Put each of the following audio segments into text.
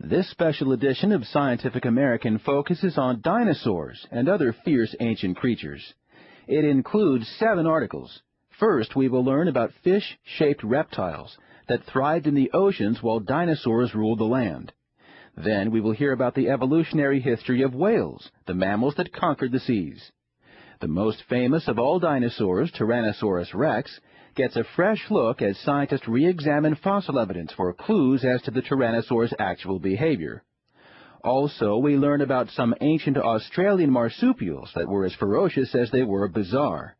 This special edition of Scientific American focuses on dinosaurs and other fierce ancient creatures. It includes seven articles. First, we will learn about fish-shaped reptiles that thrived in the oceans while dinosaurs ruled the land. Then we will hear about the evolutionary history of whales, the mammals that conquered the seas. The most famous of all dinosaurs, Tyrannosaurus rex, gets a fresh look as scientists re-examine fossil evidence for clues as to the Tyrannosaur's actual behavior. Also, we learn about some ancient Australian marsupials that were as ferocious as they were bizarre.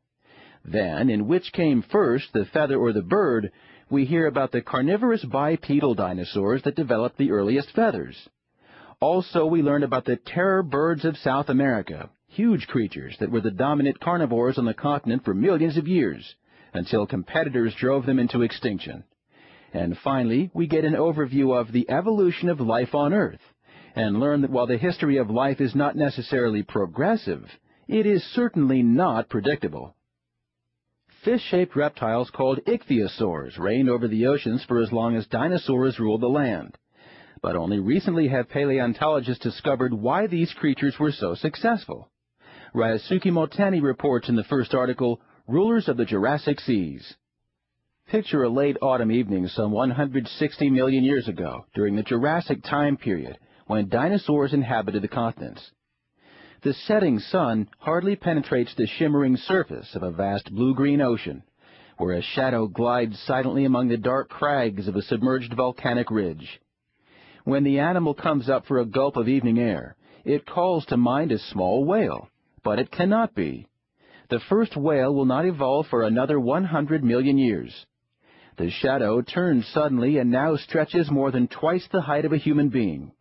Then, in which came first, the feather or the bird, we hear about the carnivorous bipedal dinosaurs that developed the earliest feathers. Also, we learn about the terror birds of South America, huge creatures that were the dominant carnivores on the continent for millions of years until competitors drove them into extinction. And finally, we get an overview of the evolution of life on Earth and learn that while the history of life is not necessarily progressive, it is certainly not predictable. Fish-shaped reptiles called ichthyosaurs reigned over the oceans for as long as dinosaurs ruled the land. But only recently have paleontologists discovered why these creatures were so successful. Ryosuke Motani reports in the first article, Rulers of the Jurassic Seas. Picture a late autumn evening some 160 million years ago, during the Jurassic time period, when dinosaurs inhabited the continents. The setting sun hardly penetrates the shimmering surface of a vast blue-green ocean, where a shadow glides silently among the dark crags of a submerged volcanic ridge. When the animal comes up for a gulp of evening air, it calls to mind a small whale, but it cannot be, the first whale will not evolve for another 100 million years. The shadow turns suddenly and now stretches more than twice the height of a human being.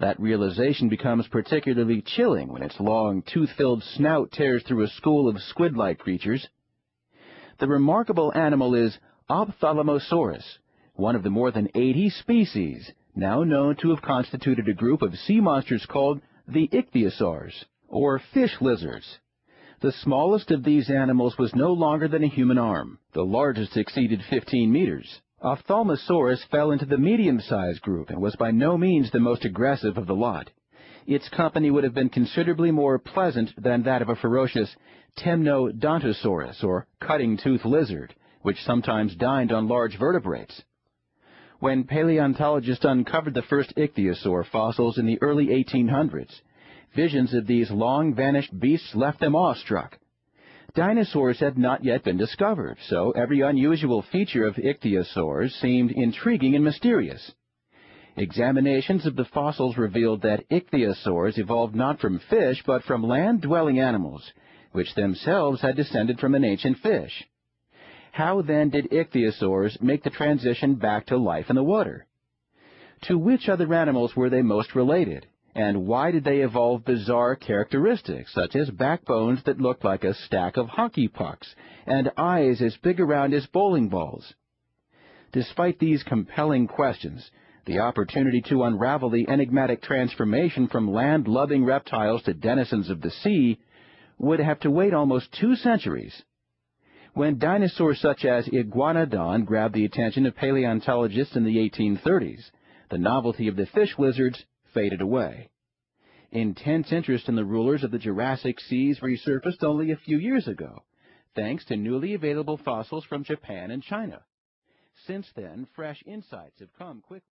That realization becomes particularly chilling when its long, tooth-filled snout tears through a school of squid-like creatures. The remarkable animal is Ophthalmosaurus, one of the more than 80 species now known to have constituted a group of sea monsters called the ichthyosaurs, or fish lizards. The smallest of these animals was no longer than a human arm. The largest exceeded 15 meters. Ophthalmosaurus fell into the medium-sized group and was by no means the most aggressive of the lot. Its company would have been considerably more pleasant than that of a ferocious Temnodontosaurus, or cutting-tooth lizard, which sometimes dined on large vertebrates. When paleontologists uncovered the first ichthyosaur fossils in the early 1800s, Visions of these long-vanished beasts left them awestruck. Dinosaurs had not yet been discovered, so every unusual feature of ichthyosaurs seemed intriguing and mysterious. Examinations of the fossils revealed that ichthyosaurs evolved not from fish, but from land-dwelling animals, which themselves had descended from an ancient fish. How then did ichthyosaurs make the transition back to life in the water? To which other animals were they most related? And why did they evolve bizarre characteristics, such as backbones that looked like a stack of hockey pucks, and eyes as big around as bowling balls? Despite these compelling questions, the opportunity to unravel the enigmatic transformation from land-loving reptiles to denizens of the sea would have to wait almost two centuries. When dinosaurs such as Iguanodon grabbed the attention of paleontologists in the 1830s, the novelty of the fish lizards faded away. Intense interest in the rulers of the Jurassic seas resurfaced only a few years ago, thanks to newly available fossils from Japan and China. Since then, fresh insights have come quickly.